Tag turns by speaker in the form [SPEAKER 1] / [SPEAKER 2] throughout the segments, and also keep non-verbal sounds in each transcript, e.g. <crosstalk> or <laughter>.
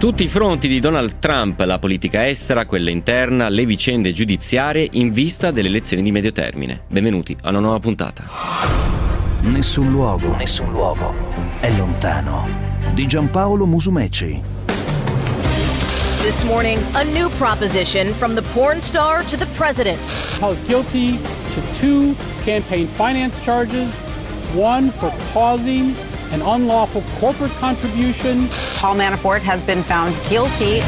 [SPEAKER 1] Tutti i fronti di Donald Trump, la politica estera, quella interna, le vicende giudiziarie in vista delle elezioni di medio termine. Benvenuti a una nuova puntata.
[SPEAKER 2] Nessun luogo, nessun luogo è lontano. Di Giampaolo Musumeci.
[SPEAKER 3] This morning, a new proposition from the porn star to the president.
[SPEAKER 4] Held guilty to two campaign finance charges, one for causing an unlawful corporate contribution.
[SPEAKER 5] Paul Manafort has been found guilty.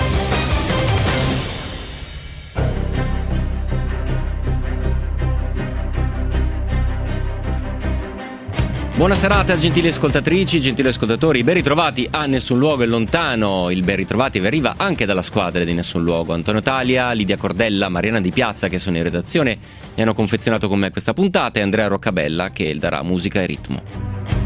[SPEAKER 1] Buona serata gentili ascoltatrici, gentili ascoltatori, ben ritrovati a Nessun Luogo è lontano, il ben ritrovati vi arriva anche dalla squadra di Nessun Luogo, Antonio Talia, Lidia Cordella, Mariana Di Piazza che sono in redazione e hanno confezionato con me questa puntata e Andrea Roccabella che darà musica e ritmo.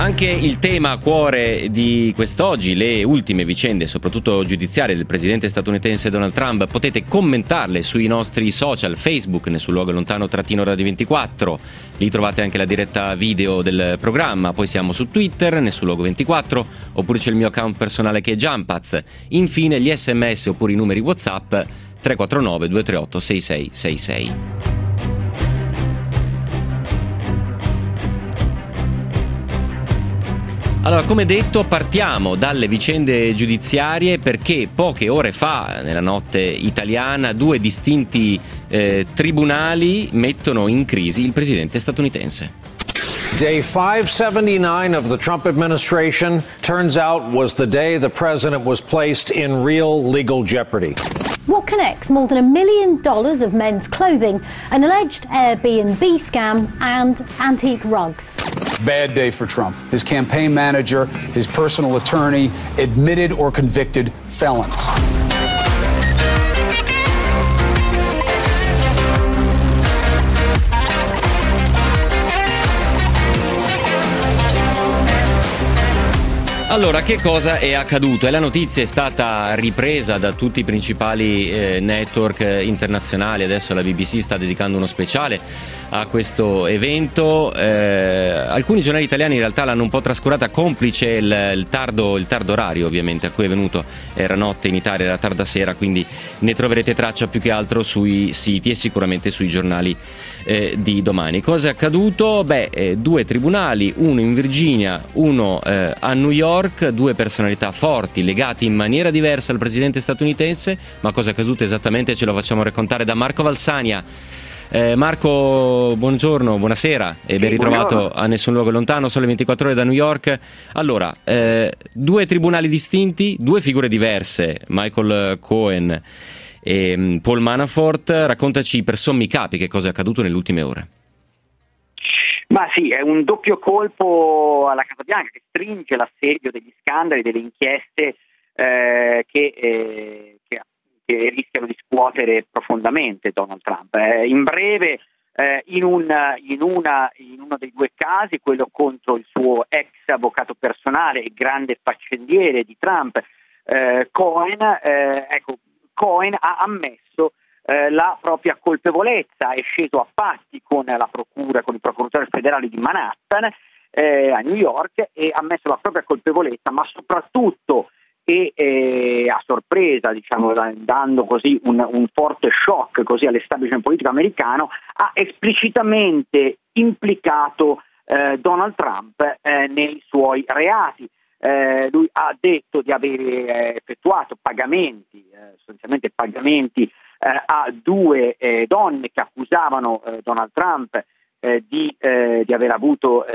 [SPEAKER 1] Anche il tema a cuore di quest'oggi, le ultime vicende, soprattutto giudiziarie del presidente statunitense Donald Trump, potete commentarle sui nostri social, Facebook, nel suo luogo lontano trattino Radio 24. Lì trovate anche la diretta video del programma. Poi siamo su Twitter, nel suo luogo 24, oppure c'è il mio account personale che è Jumpaz. Infine gli sms oppure i numeri WhatsApp 349 238 6666. Allora, come detto, partiamo dalle vicende giudiziarie perché poche ore fa, nella notte italiana, due distinti eh, tribunali mettono in crisi il presidente statunitense.
[SPEAKER 6] Day 579 of the Trump administration turns out was the day the president was placed in real legal jeopardy.
[SPEAKER 7] What connects more than a million dollars of men's clothing, an alleged Airbnb scam, and antique rugs?
[SPEAKER 8] Bad day for Trump. His campaign manager, his personal attorney, admitted or convicted felons.
[SPEAKER 1] Allora, che cosa è accaduto? E la notizia è stata ripresa da tutti i principali eh, network internazionali, adesso la BBC sta dedicando uno speciale a questo evento. Eh, alcuni giornali italiani in realtà l'hanno un po' trascurata, complice il, il, tardo, il, tardo, orario ovviamente a cui è venuto, era notte in Italia, era tarda sera, quindi ne troverete traccia più che altro sui siti e sicuramente sui giornali eh, di domani. Cosa è accaduto? Beh, eh, due tribunali, uno in Virginia, uno eh, a New York, due personalità forti legate in maniera diversa al presidente statunitense, ma cosa è accaduto esattamente ce lo facciamo raccontare da Marco Valsania. Eh, Marco, buongiorno, buonasera e ben ritrovato buongiorno. a Nessun Luogo Lontano, sole 24 ore da New York. Allora, eh, due tribunali distinti, due figure diverse, Michael Cohen e mm, Paul Manafort. Raccontaci per sommi capi che cosa è accaduto nelle ultime ore.
[SPEAKER 9] Ma sì, è un doppio colpo alla Casa Bianca che stringe l'assedio degli scandali, delle inchieste eh, che, eh, che che rischiano di scuotere profondamente Donald Trump. Eh, in breve, eh, in, un, in, una, in, uno dei due casi, quello contro il suo ex avvocato personale e grande faccendiere di Trump, eh, Cohen, eh, ecco, Cohen, ha ammesso eh, la propria colpevolezza, è sceso a patti con la procura, con il procuratore federale di Manhattan eh, a New York e ha ammesso la propria colpevolezza, ma soprattutto e eh, a sorpresa, diciamo, dando così un, un forte shock così all'establishment politico americano, ha esplicitamente implicato eh, Donald Trump eh, nei suoi reati. Eh, lui ha detto di aver eh, effettuato pagamenti, eh, sostanzialmente pagamenti a due donne che accusavano Donald Trump di, di, aver avuto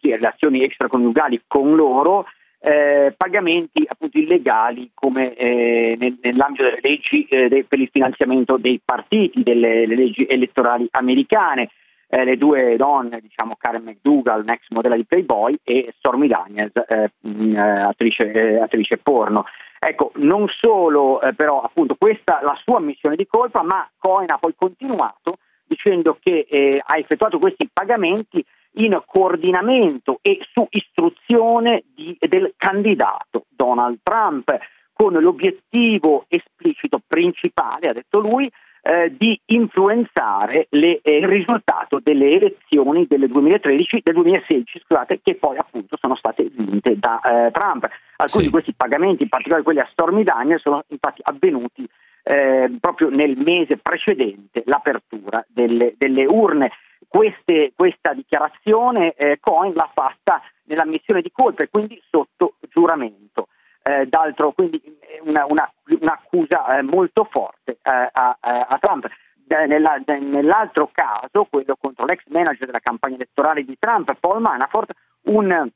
[SPEAKER 9] relazioni extraconiugali con loro eh, pagamenti appunto illegali come eh, nel, nell'ambito delle leggi eh, de, per il finanziamento dei partiti, delle leggi elettorali americane. Eh, le due donne, diciamo Karen McDougall, un'ex modella di Playboy, e Stormy Daniels, eh, mh, eh, attrice, attrice, porno. Ecco, non solo però appunto questa la sua missione di colpa, ma Cohen ha poi continuato dicendo che ha effettuato questi pagamenti in coordinamento e su istruzione di, del candidato Donald Trump, con l'obiettivo esplicito principale, ha detto lui, eh, di influenzare le, eh, il risultato delle elezioni del 2013, del 2016, scusate, che poi appunto sono state vinte da eh, Trump. Alcuni sì. di questi pagamenti, in particolare quelli a Stormy Daniels, sono infatti avvenuti eh, proprio nel mese precedente l'apertura delle, delle urne. Queste, questa dichiarazione eh, Cohen l'ha fatta nell'ammissione di colpe, quindi sotto giuramento. Eh, d'altro, quindi una, una, un'accusa eh, molto forte eh, a, a, Trump. Nella, nell'altro caso, quello contro l'ex manager della campagna elettorale di Trump, Paul Manafort, un,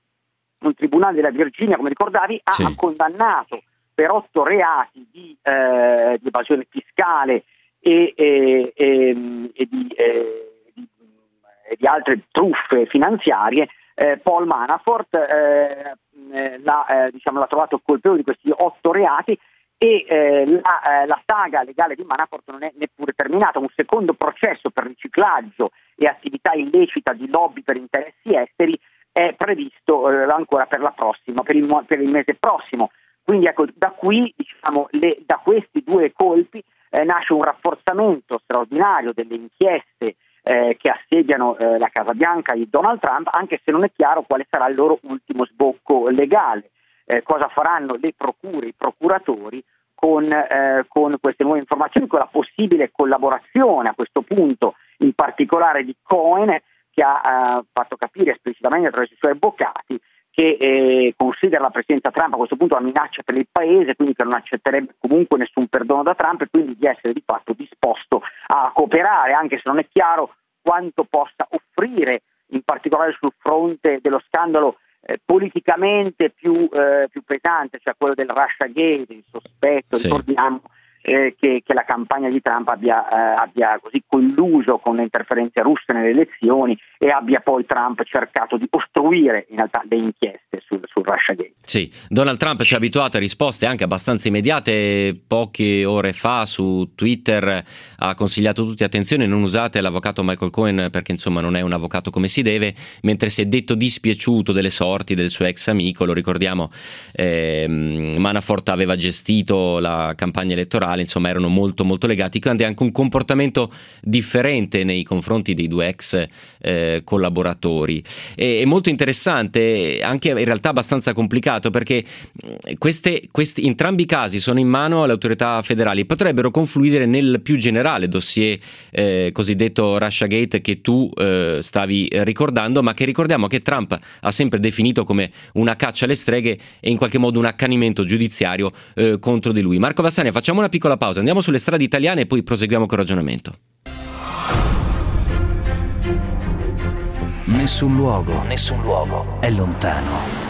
[SPEAKER 9] un tribunale della Virginia, come ricordavi, ha sì. condannato per otto reati di, eh, di evasione fiscale e, e, e, e di, eh, di, di, altre truffe finanziarie, eh, Paul Manafort eh, l'ha, eh, diciamo, l'ha, trovato colpevole di questi otto reati e eh, la, la, saga legale di Manafort non è neppure terminata. Un secondo processo per riciclaggio e attività illecita di lobby per interessi esteri è previsto ancora per, prossima, per, il, per il mese prossimo. Quindi ecco, da qui, diciamo, le, da questi due colpi eh, nasce un rafforzamento straordinario delle inchieste eh, che assediano eh, la Casa Bianca di Donald Trump, anche se non è chiaro quale sarà il loro ultimo sbocco legale, eh, cosa faranno le procure, i procuratori con, eh, con, queste nuove informazioni, con la possibile collaborazione a questo punto, in particolare di Cohen, che ha eh, fatto capire esplicitamente attraverso i suoi avvocati che eh, considera la presidenza Trump a questo punto una minaccia per il paese, quindi che non accetterebbe comunque nessun perdono da Trump e quindi di essere di fatto disposto a cooperare, anche se non è chiaro quanto possa offrire, in particolare sul fronte dello scandalo eh, politicamente più, eh, più, pesante, cioè quello del Russia Gate, il sospetto, sì. ricordiamo eh, che, che, la campagna di Trump abbia, eh, abbia, così colluso con le interferenze russe nelle elezioni e abbia poi Trump cercato di ostruire in realtà le inchieste sul, sul Russia Gate.
[SPEAKER 1] Sì, Donald Trump ci ha abituato a risposte anche abbastanza immediate. Poche ore fa su Twitter ha consigliato tutti attenzione, non usate l'avvocato Michael Cohen perché insomma non è un avvocato come si deve, mentre si è detto dispiaciuto delle sorti del suo ex amico, lo ricordiamo, eh, Manafort aveva gestito la campagna elettorale elettorale, insomma erano molto molto legati, quindi anche un comportamento differente nei confronti dei due ex eh, collaboratori. E, è molto interessante, anche in realtà abbastanza complicato, perché queste, questi, entrambi i casi sono in mano alle autorità federali, potrebbero confluire nel più generale dossier eh, cosiddetto Russiagate che tu eh, stavi ricordando, ma che ricordiamo che Trump ha sempre definito come una caccia alle streghe e in qualche modo un accanimento giudiziario eh, contro di lui. Marco Vassania, facciamo una piccola pausa, andiamo sulle strade italiane e poi proseguiamo col ragionamento.
[SPEAKER 2] Nessun luogo, nessun luogo è lontano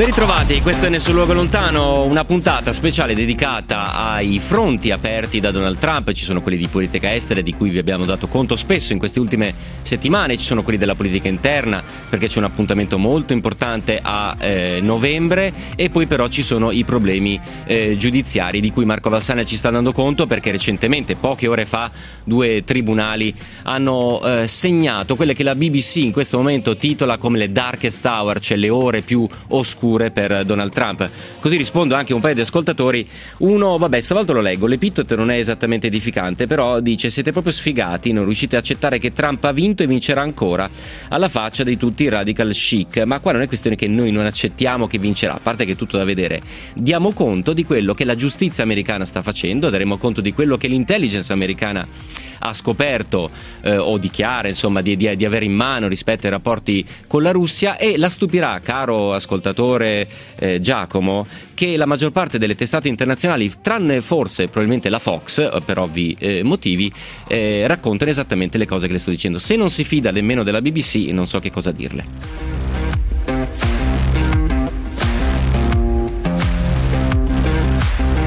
[SPEAKER 1] Ben ritrovati, questo è Nessun Luogo Lontano, una puntata speciale dedicata ai fronti aperti da Donald Trump, ci sono quelli di politica estera di cui vi abbiamo dato conto spesso in queste ultime settimane, ci sono quelli della politica interna perché c'è un appuntamento molto importante a eh, novembre. E poi però ci sono i problemi eh, giudiziari di cui Marco Valsania ci sta dando conto perché recentemente, poche ore fa, due tribunali hanno eh, segnato quelle che la BBC in questo momento titola come le darkest hour, cioè le ore più oscure oscure per Donald Trump. Così rispondo anche a un paio di ascoltatori. Uno, vabbè, stavolta lo leggo, l'epitete non è esattamente edificante, però dice siete proprio sfigati, non riuscite a accettare che Trump ha vinto e vincerà ancora, alla faccia di tutti i radical chic. Ma qua non è questione che noi non accettiamo che vincerà, a parte che è tutto da vedere. Diamo conto di quello che la giustizia americana sta facendo, daremo conto di quello che l'intelligence americana ha scoperto eh, o dichiara insomma di, di, di, avere in mano rispetto ai rapporti con la Russia e la stupirà, caro ascoltatore eh, Giacomo, che la maggior parte delle testate internazionali, tranne forse probabilmente la Fox, eh, per ovvi eh, motivi, eh, raccontano esattamente le cose che le sto dicendo. Se non si fida nemmeno della BBC, non so che cosa dirle.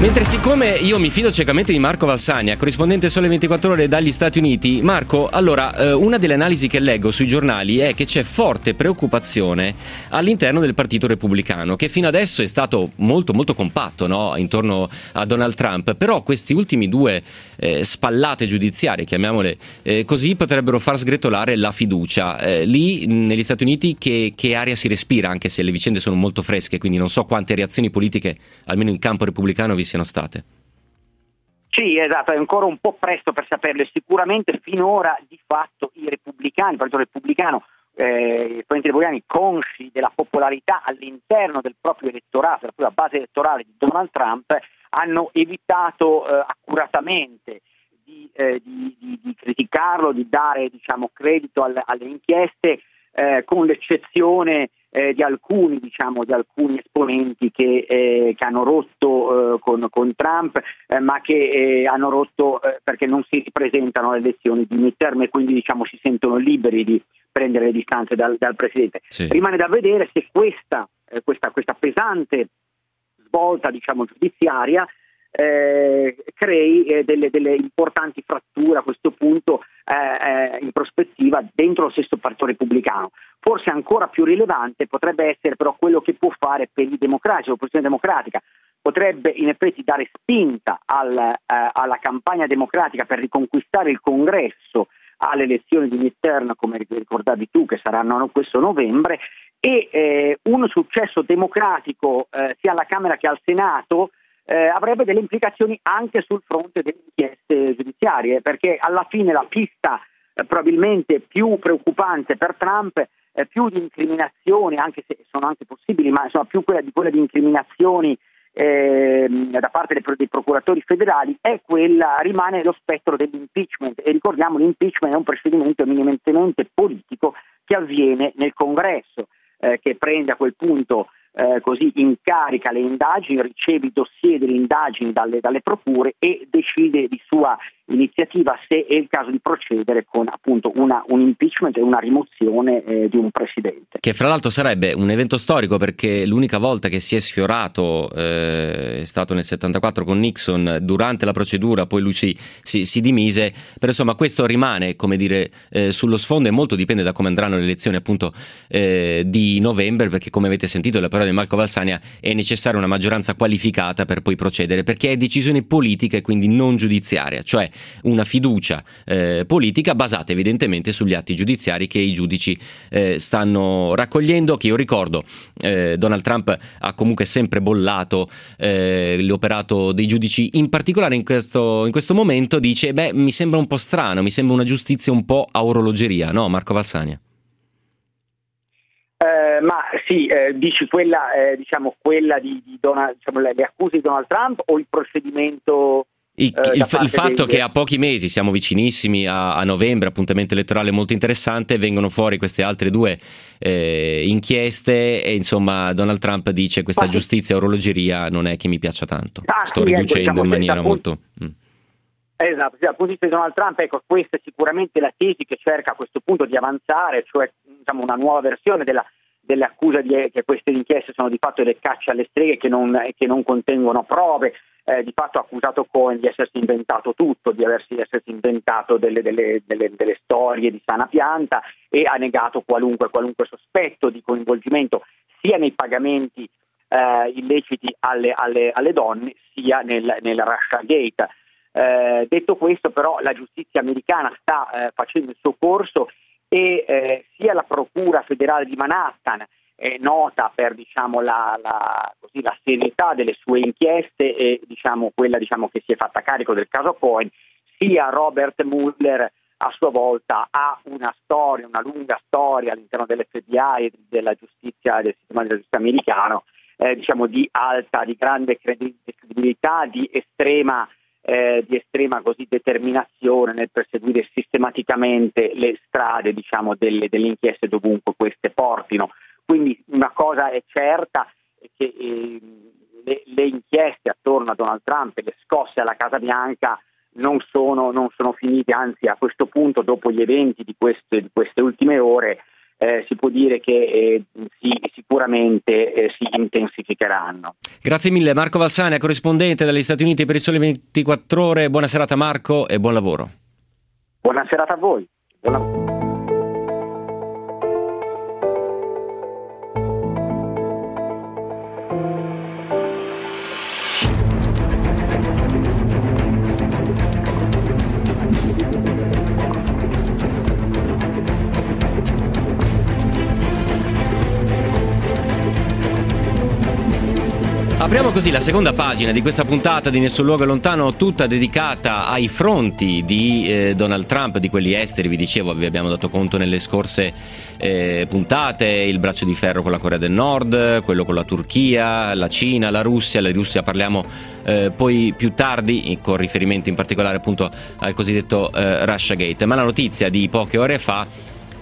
[SPEAKER 1] Mentre siccome io mi fido ciecamente di Marco Valsania, corrispondente Sole 24 Ore dagli Stati Uniti, Marco, allora, eh, una delle analisi che leggo sui giornali è che c'è forte preoccupazione all'interno del Partito Repubblicano, che fino adesso è stato molto molto compatto no? intorno a Donald Trump, però questi ultimi due eh, spallate giudiziarie, chiamiamole eh, così, potrebbero far sgretolare la fiducia. Eh, lì negli Stati Uniti che, che aria si respira, anche se le vicende sono molto fresche, quindi non so quante reazioni politiche, almeno in campo repubblicano, vi siano siano state.
[SPEAKER 9] Sì, esatto, è ancora un po' presto per saperlo. Sicuramente finora di fatto i repubblicani, il Partito Repubblicano, eh, i partiti repubblicani consci della popolarità all'interno del proprio elettorato, della propria base elettorale di Donald Trump, hanno evitato eh, accuratamente di, eh, di, di, di, criticarlo, di dare diciamo, credito alle, alle inchieste, eh, con l'eccezione eh, di, alcuni, diciamo, di, alcuni, esponenti che, eh, che hanno rotto eh, con, con, Trump, eh, ma che eh, hanno rotto eh, perché non si ripresentano alle elezioni di midterm e quindi diciamo, si sentono liberi di prendere le distanze dal, dal Presidente. Sì. Rimane da vedere se questa, questa, questa pesante svolta diciamo, giudiziaria eh, crei eh, delle, delle, importanti fratture a questo punto eh, in prospettiva dentro lo stesso partito repubblicano. Forse ancora più rilevante potrebbe essere però quello che può fare per i democratici, l'opposizione democratica. Potrebbe in effetti dare spinta al, eh, alla campagna democratica per riconquistare il congresso alle elezioni di midterm, come ricordavi tu, che saranno questo novembre, e eh, un successo democratico eh, sia alla Camera che al Senato eh, avrebbe delle implicazioni anche sul fronte delle inchieste giudiziarie, perché alla fine la pista eh, probabilmente più preoccupante per Trump eh, più di incriminazioni, anche se sono anche possibili, ma insomma più quella di, quella di incriminazioni eh, da parte dei, dei, procuratori federali è quella, rimane lo spettro dell'impeachment. E ricordiamo l'impeachment è un procedimento eminentemente politico che avviene nel congresso eh, che prende a quel punto eh, così incarica le indagini, riceve i dossier delle indagini dalle, dalle, procure e decide di sua iniziativa se è il caso di procedere con appunto una, un impeachment e una rimozione eh, di un presidente.
[SPEAKER 1] Che fra l'altro sarebbe un evento storico perché l'unica volta che si è sfiorato eh, è stato nel 74 con Nixon durante la procedura, poi lui si, si, si dimise, però insomma questo rimane come dire eh, sullo sfondo e molto dipende da come andranno le elezioni appunto eh, di novembre perché come avete sentito la parola di Marco Valsania è necessaria una maggioranza qualificata per poi procedere perché è decisione politica e quindi non giudiziaria, cioè una fiducia eh, politica basata evidentemente sugli atti giudiziari che i giudici eh, stanno raccogliendo, che io ricordo eh, Donald Trump ha comunque sempre bollato eh, l'operato dei giudici, in particolare in questo, in questo momento dice, beh mi sembra un po' strano, mi sembra una giustizia un po' a orologeria, no Marco Valsania?
[SPEAKER 9] Eh, ma sì, eh, dici quella, eh, diciamo, quella di, di Donald, diciamo, le, le, accuse di Donald Trump o il procedimento
[SPEAKER 1] il, eh, il, il fatto dei... che a pochi mesi, siamo vicinissimi a, a, novembre, appuntamento elettorale molto interessante, vengono fuori queste altre due eh, inchieste e insomma Donald Trump dice questa Ma giustizia orologeria non è che mi piaccia tanto. Ah, Sto sì, ecco, riducendo ecco, diciamo, in maniera molto... Mm.
[SPEAKER 9] Esatto, dal punto di vista di Donald Trump, ecco, questa è sicuramente la tesi che cerca a questo punto di avanzare, cioè diciamo, una nuova versione della, dell'accusa di, che queste inchieste sono di fatto delle cacce alle streghe che non, che non contengono prove, eh, di fatto ha accusato Cohen di essersi inventato tutto, di aversi essersi inventato delle, delle, delle, delle, storie di sana pianta e ha negato qualunque, qualunque sospetto di coinvolgimento sia nei pagamenti eh, illeciti alle, alle, alle, donne sia nel, nel Russia Gate. Eh, detto questo però la giustizia americana sta eh, facendo il suo corso e eh, sia la Procura federale di Manhattan è nota per diciamo, la, la, così, la, serietà delle sue inchieste e diciamo, quella diciamo, che si è fatta carico del caso Cohen, sia Robert Mueller a sua volta ha una storia, una lunga storia all'interno dell'FBI e della giustizia, del sistema della giustizia americano, eh, diciamo di alta, di grande credibilità, di estrema, eh, di estrema così, determinazione nel perseguire sistematicamente le strade diciamo, delle, delle inchieste dovunque queste portino. Quindi una cosa è certa è che eh, le, le, inchieste attorno a Donald Trump e le scosse alla Casa Bianca non sono, non sono finite, anzi a questo punto, dopo gli eventi di queste, di queste ultime ore, eh, si può dire che eh, si, sicuramente eh, si intensificheranno.
[SPEAKER 1] Grazie mille Marco Valsania, corrispondente dagli Stati Uniti per il Sole 24 Ore. Buona serata Marco e buon lavoro.
[SPEAKER 9] Buona serata a voi. Buona...
[SPEAKER 1] Apriamo così la seconda pagina di questa puntata di Nessun Luogo Lontano, tutta dedicata ai fronti di eh, Donald Trump, di quelli esteri, vi dicevo, vi abbiamo dato conto nelle scorse eh, puntate, il braccio di ferro con la Corea del Nord, quello con la Turchia, la Cina, la Russia, la Russia parliamo eh, poi più tardi, con riferimento in particolare appunto al cosiddetto eh, Russia Gate, ma la notizia di poche ore fa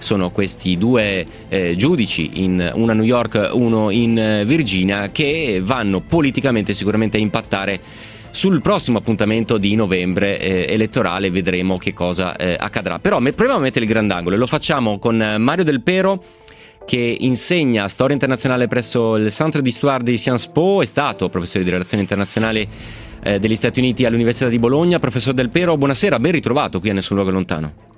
[SPEAKER 1] sono questi due eh, giudici, in, uno a New York, uno in eh, Virginia, che vanno politicamente sicuramente a impattare sul prossimo appuntamento di novembre eh, elettorale vedremo che cosa eh, accadrà. Però proviamo a mettere il grandangolo e lo facciamo con eh, Mario Del Pero che insegna storia internazionale presso il Centre d'Histoire di Sciences Po, è stato professore di relazioni internazionali eh, degli Stati Uniti all'Università di Bologna. Professor Del Pero, buonasera, ben ritrovato qui a Nessun Luogo Lontano.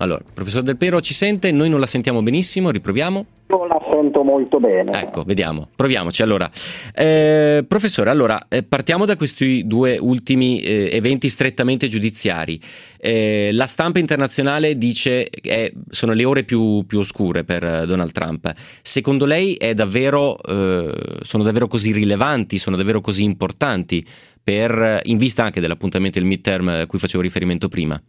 [SPEAKER 1] Allora, professor Del Pero ci sente? Noi non la sentiamo benissimo, riproviamo.
[SPEAKER 10] Non la sento molto bene.
[SPEAKER 1] Ecco, vediamo, proviamoci. Allora, eh, professore, allora, eh, partiamo da questi due ultimi eh, eventi strettamente giudiziari. Eh, la stampa internazionale dice che sono le ore più, più, oscure per eh, Donald Trump. Secondo lei davvero, eh, sono davvero così rilevanti, sono davvero così importanti per, in vista anche dell'appuntamento del midterm a cui facevo riferimento prima?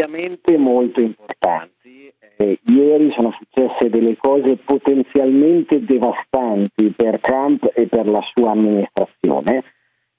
[SPEAKER 10] Ovviamente molto importanti. Eh, ieri sono successe delle cose potenzialmente devastanti per Trump e per la sua amministrazione.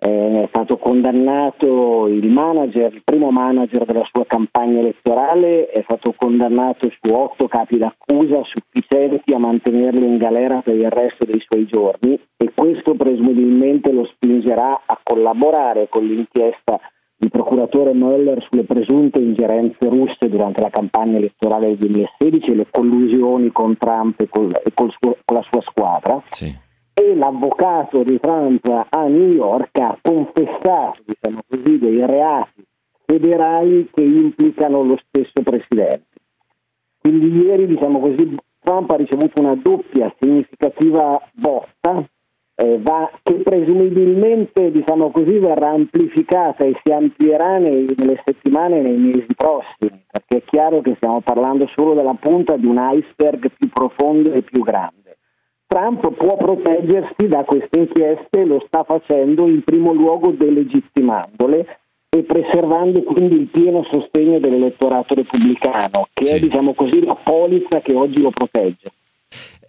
[SPEAKER 10] Eh, è stato condannato il manager, il primo manager della sua campagna elettorale, è stato condannato su otto capi d'accusa sufficienti a mantenerlo in galera per il resto dei suoi giorni e questo presumibilmente lo spingerà a collaborare con l'inchiesta il procuratore Mueller sulle presunte ingerenze russe durante la campagna elettorale del 2016 e le collusioni con Trump e, col, e col suo, con la sua squadra.
[SPEAKER 1] Sì.
[SPEAKER 10] E l'avvocato di Trump a New York ha confessato, diciamo così, dei reati federali che implicano lo stesso presidente. Quindi ieri, diciamo così, Trump ha ricevuto una doppia significativa botta eh, va, che presumibilmente diciamo così, verrà amplificata e si amplierà nei, nelle settimane e nei mesi prossimi, perché è chiaro che stiamo parlando solo della punta di un iceberg più profondo e più grande. Trump può proteggersi da queste inchieste, lo sta facendo in primo luogo delegittimandole e preservando quindi il pieno sostegno dell'elettorato repubblicano, che sì. è diciamo così, la polizza che oggi lo protegge.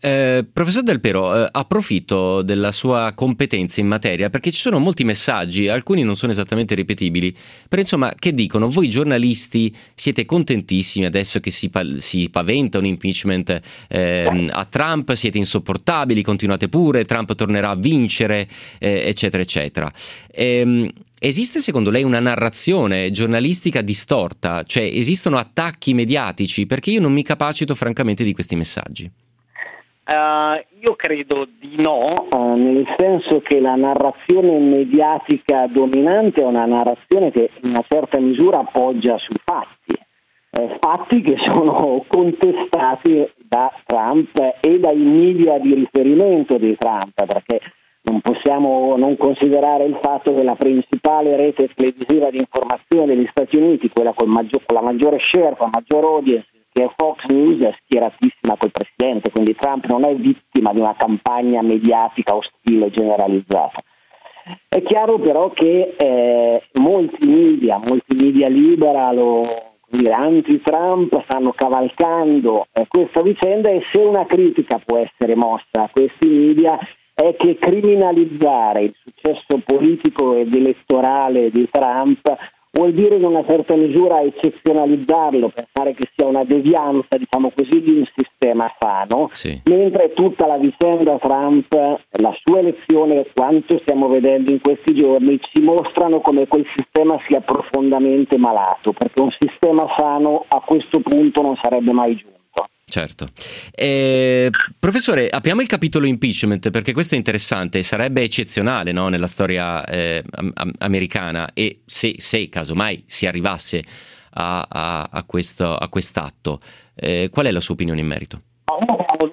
[SPEAKER 1] Eh, professor Del Pero, eh, approfitto della sua competenza in materia perché ci sono molti messaggi, alcuni non sono esattamente ripetibili, però insomma che dicono voi giornalisti siete contentissimi adesso che si, pa- si paventa un impeachment eh, a Trump, siete insopportabili, continuate pure, Trump tornerà a vincere, eh, eccetera, eccetera. Ehm, esiste secondo lei una narrazione giornalistica distorta? Cioè esistono attacchi mediatici? Perché io non mi capacito francamente di questi messaggi.
[SPEAKER 10] Uh, io credo di no, uh, nel senso che la narrazione mediatica dominante è una narrazione che in una certa misura appoggia su fatti, eh, fatti che sono <laughs> contestati da Trump e dai media di riferimento di Trump, perché non possiamo non considerare il fatto che la principale rete televisiva di informazione degli Stati Uniti, quella con, maggior, con la maggiore share, con la maggior audience, che Fox News è schieratissima col presidente, quindi Trump non è vittima di una campagna mediatica ostile generalizzata. È chiaro però che eh, molti media, molti media liberal o anti-Trump stanno cavalcando eh, questa vicenda e se una critica può essere mossa a questi media è che criminalizzare il successo politico ed elettorale di Trump vuol dire in una certa misura eccezionalizzarlo, pensare che sia una devianza, diciamo così, di un sistema sano,
[SPEAKER 1] sì.
[SPEAKER 10] mentre tutta la vicenda Trump, la sua elezione, quanto stiamo vedendo in questi giorni, ci mostrano come quel sistema sia profondamente malato, perché un sistema sano a questo punto non sarebbe mai giunto.
[SPEAKER 1] Certo. Eh, professore, apriamo il capitolo impeachment perché questo è interessante e sarebbe eccezionale no, nella storia eh, americana e se, se casomai si arrivasse a, a, a, questo, a quest'atto, eh, qual è la sua opinione in merito?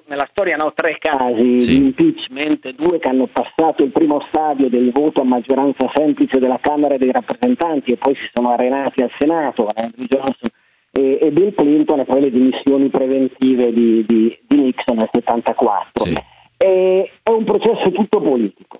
[SPEAKER 10] Nella storia no, tre casi sì. di impeachment, due che hanno passato il primo stadio del voto a maggioranza semplice della Camera dei rappresentanti e poi si sono arenati al Senato, Andrew Johnson e, e Bill Clinton e poi le dimissioni preventive di, di, di Nixon nel 74. Sì. E, è un processo tutto politico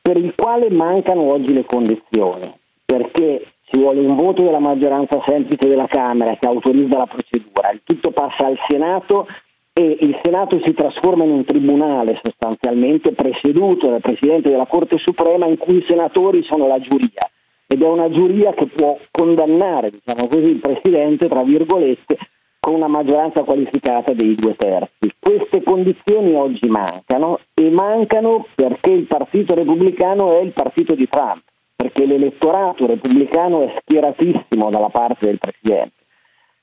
[SPEAKER 10] per il quale mancano oggi le condizioni, perché ci vuole un voto della maggioranza semplice della Camera che autorizza la procedura, il tutto passa al Senato e il Senato si trasforma in un tribunale sostanzialmente presieduto dal Presidente della Corte Suprema in cui i senatori sono la giuria ed è una giuria che può condannare, diciamo così, il Presidente, tra virgolette, con una maggioranza qualificata dei due terzi. Queste condizioni oggi mancano e mancano perché il Partito Repubblicano è il partito di Trump, perché l'elettorato repubblicano è schieratissimo dalla parte del Presidente.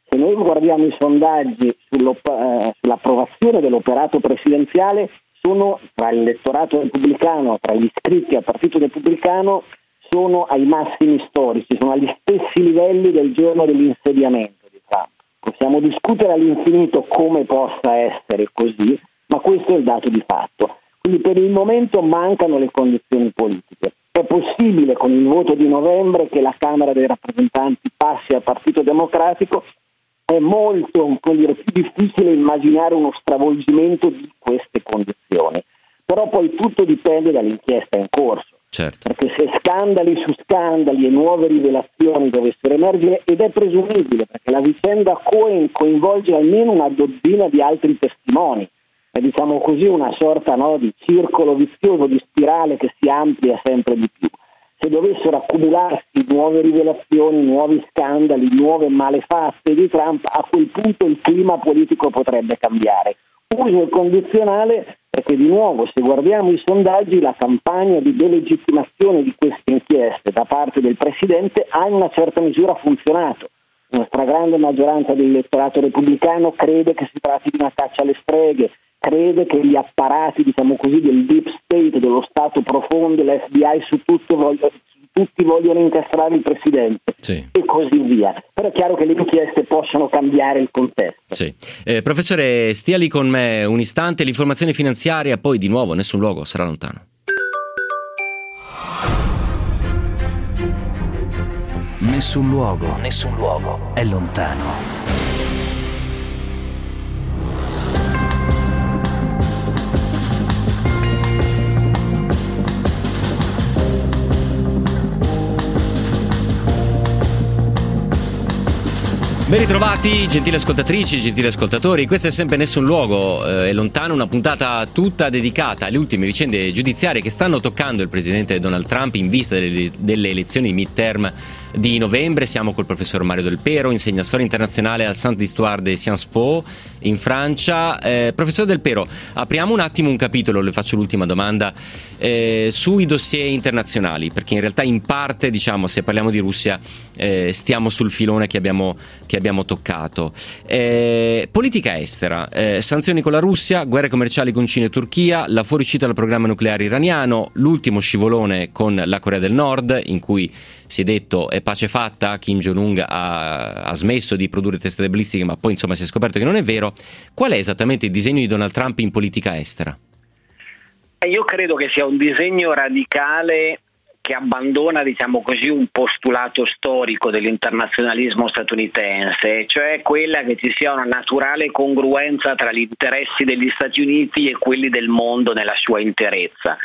[SPEAKER 10] Se noi guardiamo i sondaggi eh, sull'approvazione dell'operato presidenziale, sono tra l'elettorato repubblicano, tra gli iscritti al Partito Repubblicano, sono ai massimi storici, sono agli stessi livelli del giorno dell'insediamento di Trump. Possiamo discutere all'infinito come possa essere così, ma questo è il dato di fatto. Quindi per il momento mancano le condizioni politiche. È possibile con il voto di novembre che la Camera dei rappresentanti passi al Partito Democratico, è molto dire, più difficile immaginare uno stravolgimento di queste condizioni. Però poi tutto dipende dall'inchiesta in corso
[SPEAKER 1] Certo.
[SPEAKER 10] Perché se scandali su scandali e nuove rivelazioni dovessero emergere, ed è presumibile, perché la vicenda Cohen coinvolge almeno una dozzina di altri testimoni, è diciamo così una sorta no, di circolo vizioso, di spirale che si amplia sempre di più. Se dovessero accumularsi nuove rivelazioni, nuovi scandali, nuove malefatte di Trump, a quel punto il clima politico potrebbe cambiare. Uso il condizionale perché di nuovo se guardiamo i sondaggi la campagna di delegittimazione di queste inchieste da parte del Presidente ha in una certa misura funzionato. Una stragrande maggioranza dell'elettorato repubblicano crede che si tratti di una caccia alle streghe, crede che gli apparati diciamo così, del deep state, dello Stato profondo, l'FBI su tutto voglio, tutti vogliono incastrare il presidente sì. e così via. Però è chiaro che le inchieste possono cambiare il contesto.
[SPEAKER 1] Sì. Eh, professore, stia lì con me un istante, l'informazione finanziaria, poi di nuovo nessun luogo sarà lontano.
[SPEAKER 2] Nessun luogo, nessun luogo è lontano.
[SPEAKER 1] Ben ritrovati, gentili ascoltatrici, gentili ascoltatori. Questo è sempre Nessun Luogo eh, è lontano, una puntata tutta dedicata alle ultime vicende giudiziarie che stanno toccando il presidente Donald Trump in vista delle, delle elezioni midterm di novembre. Siamo col professor Mario Del Pero, insegna storia internazionale al Saint d'Histoire de Sciences Po in Francia. Eh, professor Del Pero, apriamo un attimo un capitolo, le faccio l'ultima domanda, eh, sui dossier internazionali, perché in realtà in parte, diciamo, se parliamo di Russia, eh, stiamo sul filone che abbiamo, che abbiamo toccato. Eh, politica estera, eh, sanzioni con la Russia, guerre commerciali con Cina e Turchia, la fuoriuscita dal programma nucleare iraniano, l'ultimo scivolone con la Corea del Nord, in cui si è detto è pace fatta, Kim Jong-un ha, ha smesso di produrre teste balistiche, ma poi insomma si è scoperto che non è vero. Qual è esattamente il disegno di Donald Trump in politica estera?
[SPEAKER 10] Eh, io credo che sia un disegno radicale che abbandona diciamo così, un postulato storico dell'internazionalismo statunitense, cioè quella che ci sia una naturale congruenza tra gli interessi degli Stati Uniti e quelli del mondo nella sua interezza.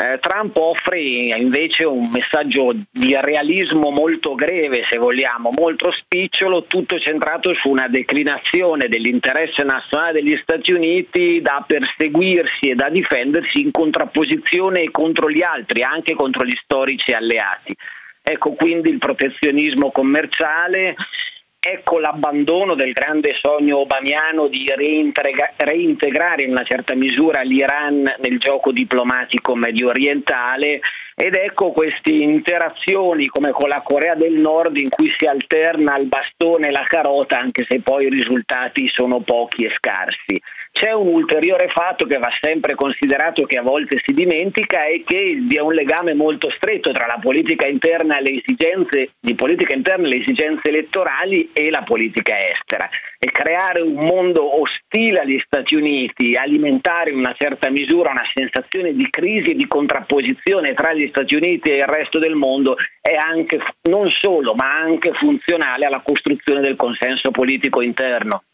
[SPEAKER 10] Eh, Trump offre invece un messaggio di realismo molto greve, se vogliamo, molto spicciolo, tutto centrato su una declinazione dell'interesse nazionale degli Stati Uniti da perseguirsi e da difendersi in contrapposizione contro gli altri, anche contro gli storici alleati. Ecco quindi il protezionismo commerciale, ecco l'abbandono del grande sogno obamiano di reintegra- reintegrare in una certa misura l'Iran nel gioco diplomatico medio orientale ed ecco queste interazioni come con la Corea del Nord in cui si alterna il bastone e la carota anche se poi i risultati sono pochi e scarsi. C'è un ulteriore fatto che va sempre considerato che a volte si dimentica è che vi è un legame molto stretto tra la politica interna e le esigenze di politica interna le esigenze elettorali e la politica estera e creare un mondo ostile agli Stati Uniti, alimentare in una certa misura una sensazione di crisi e di contrapposizione tra gli Stati Uniti e il resto del mondo è anche non solo ma anche funzionale alla costruzione del consenso politico interno.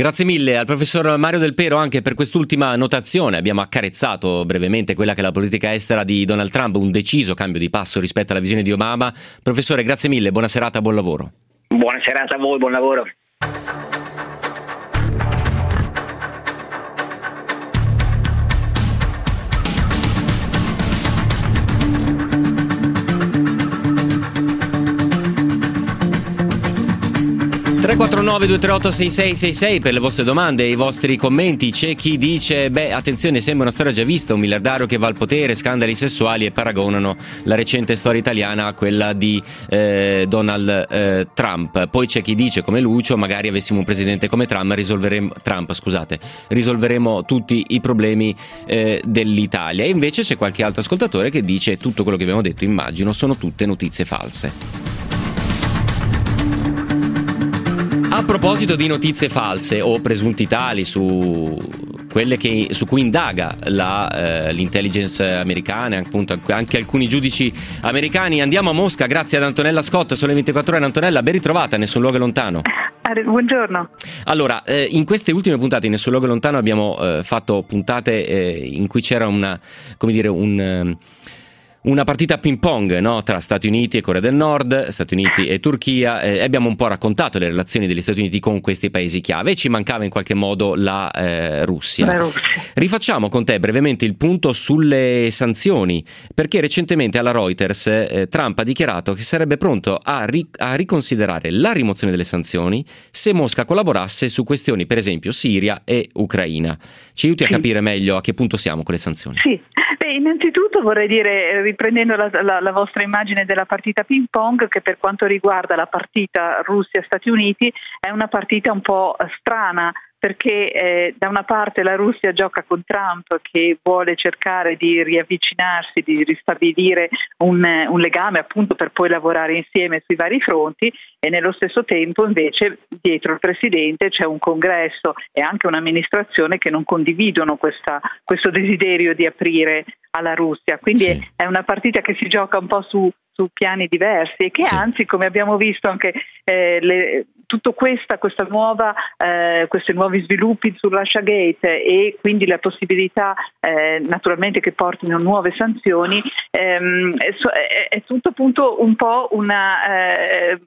[SPEAKER 1] Grazie mille al professor Mario Del Pero anche per quest'ultima notazione. Abbiamo accarezzato brevemente quella che è la politica estera di Donald Trump, un deciso cambio di passo rispetto alla visione di Obama. Professore, grazie mille, buona serata, buon lavoro.
[SPEAKER 10] Buona serata a voi, buon lavoro.
[SPEAKER 1] 349 238 6666 per le vostre domande e i vostri commenti. C'è chi dice: Beh, attenzione, sembra una storia già vista. Un miliardario che va al potere, scandali sessuali e paragonano la recente storia italiana a quella di eh, Donald eh, Trump. Poi c'è chi dice, come Lucio, magari avessimo un presidente come Trump, risolveremo, Trump, scusate, risolveremo tutti i problemi eh, dell'Italia. E invece c'è qualche altro ascoltatore che dice: Tutto quello che abbiamo detto, immagino, sono tutte notizie false. A proposito di notizie false o presunti tali su quelle che, su cui indaga la, eh, l'intelligence americana, appunto anche alcuni giudici americani, andiamo a Mosca grazie ad Antonella Scott, Sole 24 ore. Antonella, ben ritrovata, Nessun luogo lontano.
[SPEAKER 11] Buongiorno.
[SPEAKER 1] Allora, eh, in queste ultime puntate in Nessun luogo lontano abbiamo eh, fatto puntate eh, in cui c'era una, come dire, un ehm, una partita ping pong no? tra Stati Uniti e Corea del Nord, Stati Uniti e Turchia e abbiamo un po' raccontato le relazioni degli Stati Uniti con questi paesi chiave e ci mancava in qualche modo la eh, Russia.
[SPEAKER 11] La Russia.
[SPEAKER 1] Rifacciamo con te brevemente il punto sulle sanzioni perché recentemente alla Reuters eh, Trump ha dichiarato che sarebbe pronto a, ri- a riconsiderare la rimozione delle sanzioni se Mosca collaborasse su questioni per esempio Siria e Ucraina. Ci aiuti sì. a capire meglio a che punto siamo con le sanzioni?
[SPEAKER 11] Sì, Beh, innanzitutto vorrei dire, riprendendo la, la, la, vostra immagine della partita ping pong, che per quanto riguarda la partita Russia-Stati Uniti è una partita un po' strana perché eh, da una parte la Russia gioca con Trump che vuole cercare di riavvicinarsi, di ristabilire un, un, legame appunto per poi lavorare insieme sui vari fronti e nello stesso tempo invece dietro il Presidente c'è un congresso e anche un'amministrazione che non condividono questa, questo desiderio di aprire alla Russia. Quindi sì. è una partita che si gioca un po' su, su piani diversi e che sì. anzi, come abbiamo visto anche eh, le, tutto questa, questa nuova, eh, questi nuovi sviluppi sul Russia Gate e quindi la possibilità eh, naturalmente che portino nuove sanzioni ehm, è, è, tutto appunto un po' una eh,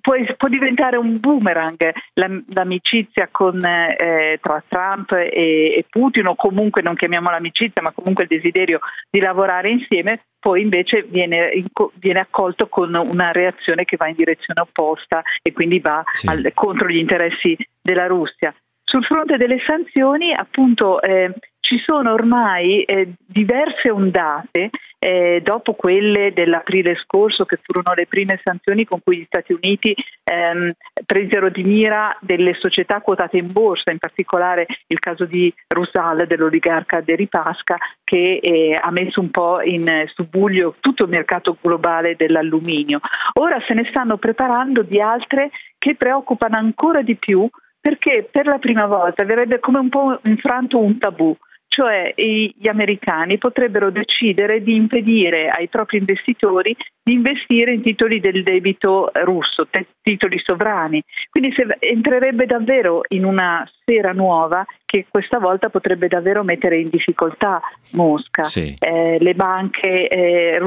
[SPEAKER 11] Può, può, diventare un boomerang l'amicizia con, eh, tra Trump e, e, Putin o comunque non chiamiamola amicizia ma comunque il desiderio di lavorare insieme poi invece viene, viene, accolto con una reazione che va in direzione opposta e quindi va sì. al, contro gli interessi della Russia. Sul fronte delle sanzioni, appunto, eh, ci sono ormai eh, diverse ondate eh, dopo quelle dell'aprile scorso che furono le prime sanzioni con cui gli Stati Uniti ehm, presero di mira delle società quotate in borsa, in particolare il caso di Rusal, dell'oligarca Deripaska, che eh, ha messo un po' in subbuglio tutto il mercato globale dell'alluminio. Ora se ne stanno preparando di altre che preoccupano ancora di più perché per la prima volta verrebbe come un po' infranto un tabù cioè gli americani potrebbero decidere di impedire ai propri investitori di investire in titoli del debito russo, titoli sovrani. Quindi entrerebbe davvero in una sfera nuova che questa volta potrebbe davvero mettere in difficoltà Mosca.
[SPEAKER 1] Sì.
[SPEAKER 11] Eh, le, banche, eh,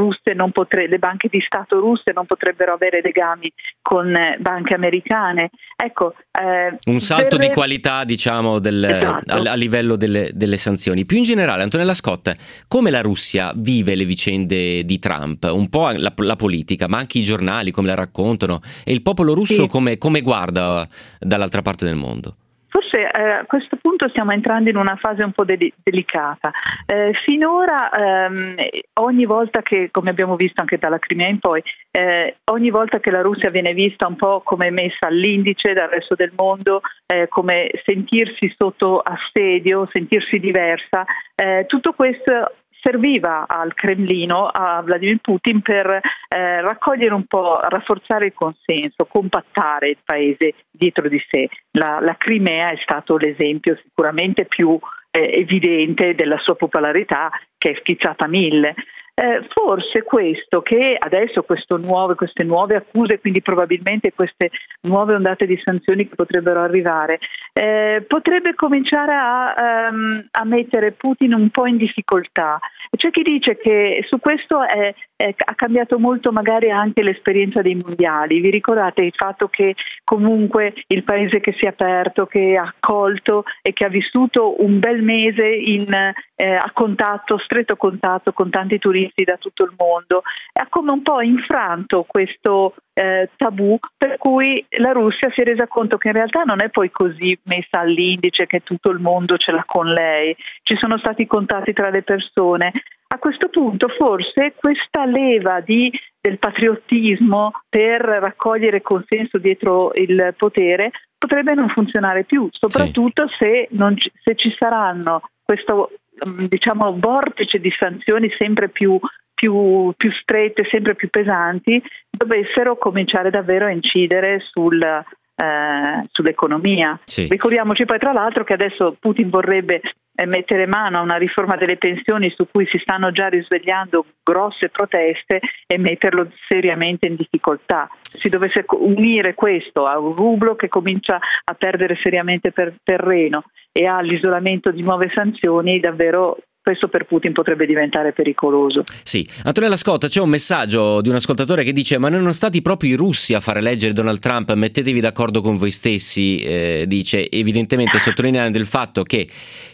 [SPEAKER 11] potre- le banche di Stato russe non potrebbero avere legami con eh, banche americane. Ecco,
[SPEAKER 1] eh, Un salto per... di qualità, diciamo, del, esatto. a, a, livello delle, delle, sanzioni. Più in generale, Antonella Scott, come la Russia vive le vicende di Trump? Un po' la, la politica, ma anche i giornali come la raccontano e il popolo russo sì. come, come guarda dall'altra parte del mondo?
[SPEAKER 11] Forse eh, a questo punto stiamo entrando in una fase un po' de- delicata. Eh, finora, ehm, ogni volta che, come abbiamo visto anche dalla Crimea in poi, eh, ogni volta che la Russia viene vista un po' come messa all'indice dal resto del mondo, eh, come sentirsi sotto assedio, sentirsi diversa, eh, tutto questo serviva al Cremlino, a Vladimir Putin, per eh, raccogliere un po', rafforzare il consenso, compattare il paese dietro di sé. La, la Crimea è stato l'esempio sicuramente più eh, evidente della sua popolarità che è schizzata a mille. Eh, forse questo che adesso nuove, queste nuove accuse, quindi probabilmente queste nuove ondate di sanzioni che potrebbero arrivare, eh, potrebbe cominciare a, um, a, mettere Putin un po' in difficoltà. C'è chi dice che su questo è, è, ha cambiato molto magari anche l'esperienza dei mondiali. Vi ricordate il fatto che comunque il paese che si è aperto, che ha accolto e che ha vissuto un bel mese in, eh, a contatto, stretto contatto con tanti turisti da tutto il mondo, ha come un po' infranto questo eh, tabù per cui la Russia si è resa conto che in realtà non è poi così messa all'indice che tutto il mondo ce l'ha con lei, ci sono stati contatti tra le persone. A questo punto forse questa leva di, del patriottismo per raccogliere consenso dietro il potere potrebbe non funzionare più, soprattutto sì. se, non, se ci saranno questo mm, diciamo, vortice di sanzioni sempre più più, più, strette, sempre più pesanti, dovessero cominciare davvero a incidere sul, eh, sull'economia. Sì. Ricordiamoci poi tra l'altro che adesso Putin vorrebbe eh, mettere mano a una riforma delle pensioni su cui si stanno già risvegliando grosse proteste e metterlo seriamente in difficoltà. Si dovesse unire questo a un rublo che comincia a perdere seriamente per terreno e all'isolamento di nuove sanzioni, davvero questo per Putin potrebbe diventare pericoloso.
[SPEAKER 1] Sì, Antonella Scotta, c'è un messaggio di un ascoltatore che dice ma non sono stati proprio i russi a fare eleggere Donald Trump, mettetevi d'accordo con voi stessi, eh, dice evidentemente sottolineando il fatto che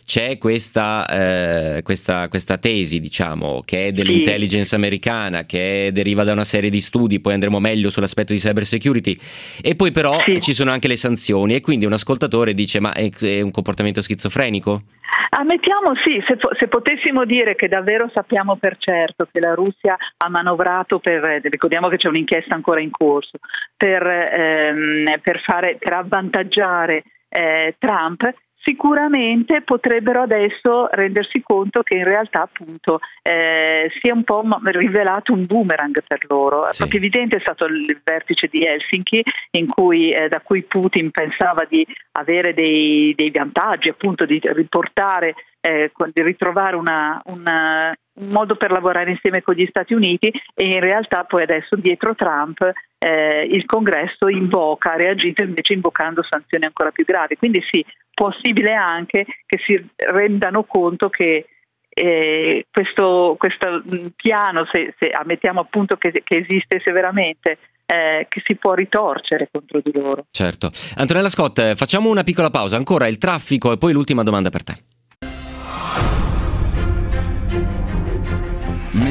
[SPEAKER 1] c'è questa, eh, questa, questa, tesi, diciamo, che è dell'intelligence sì. americana, che deriva da una serie di studi, poi andremo meglio sull'aspetto di cyber security, e poi però sì. ci sono anche le sanzioni e quindi un ascoltatore dice ma è, è un comportamento schizofrenico?
[SPEAKER 11] Ammettiamo sì, se, se, potessimo dire che davvero sappiamo per certo che la Russia ha manovrato per, eh, ricordiamo che c'è un'inchiesta ancora in corso, per, ehm, per, fare, per avvantaggiare eh, Trump, sicuramente potrebbero adesso rendersi conto che in realtà appunto eh, si è un po' rivelato un boomerang per loro. Sì. Proprio evidente è stato il vertice di Helsinki cui, eh, da cui Putin pensava di avere dei, dei vantaggi, appunto di riportare eh, di ritrovare una, una, un modo per lavorare insieme con gli Stati Uniti e in realtà poi adesso dietro Trump eh, il congresso invoca, ha reagito invece invocando sanzioni ancora più gravi. Quindi sì, possibile anche che si rendano conto che eh, questo, questo, mm, piano, se, se, ammettiamo appunto che, che esiste severamente, eh, che si può ritorcere contro di loro.
[SPEAKER 1] Certo. Antonella Scott, facciamo una piccola pausa. Ancora il traffico e poi l'ultima domanda per te.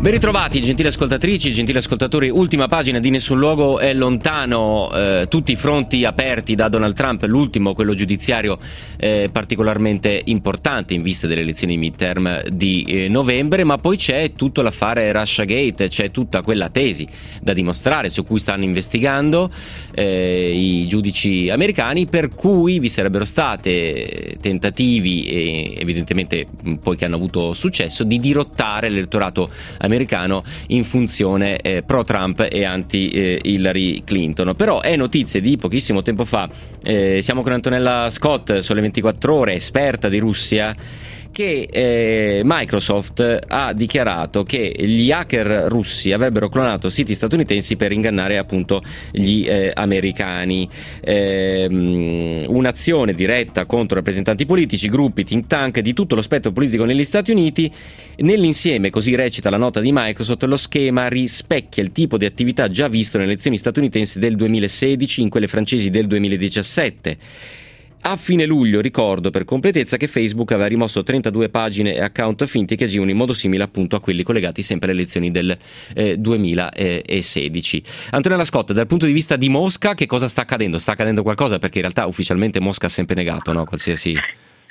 [SPEAKER 1] Ben ritrovati, gentili ascoltatrici, gentili ascoltatori. Ultima pagina di Nessun Luogo è lontano, eh, tutti i fronti aperti da Donald Trump, l'ultimo, quello giudiziario, eh, particolarmente importante in vista delle elezioni midterm di eh, novembre, ma poi c'è tutto l'affare Russia Gate, c'è tutta quella tesi da dimostrare su cui stanno investigando eh, i giudici americani, per cui vi sarebbero state tentativi, evidentemente poi che hanno avuto successo, di dirottare l'elettorato americano americano in funzione eh, pro Trump e anti eh, Hillary Clinton. Però è notizia di pochissimo tempo fa, eh, siamo con Antonella Scott, sulle 24 ore, esperta di Russia perché eh, Microsoft ha dichiarato che gli hacker russi avrebbero clonato siti statunitensi per ingannare appunto gli eh, americani. Eh, un'azione diretta contro rappresentanti politici, gruppi, think tank di tutto lo spettro politico negli Stati Uniti. Nell'insieme, così recita la nota di Microsoft, lo schema rispecchia il tipo di attività già visto nelle elezioni statunitensi del 2016 in quelle francesi del 2017. A fine luglio ricordo per completezza che Facebook aveva rimosso 32 pagine e account finti che agivano in modo simile appunto a quelli collegati sempre alle elezioni del eh, 2016. Antonella Scott, dal punto di vista di Mosca, che cosa sta accadendo? Sta accadendo qualcosa perché in realtà ufficialmente Mosca ha sempre negato no? qualsiasi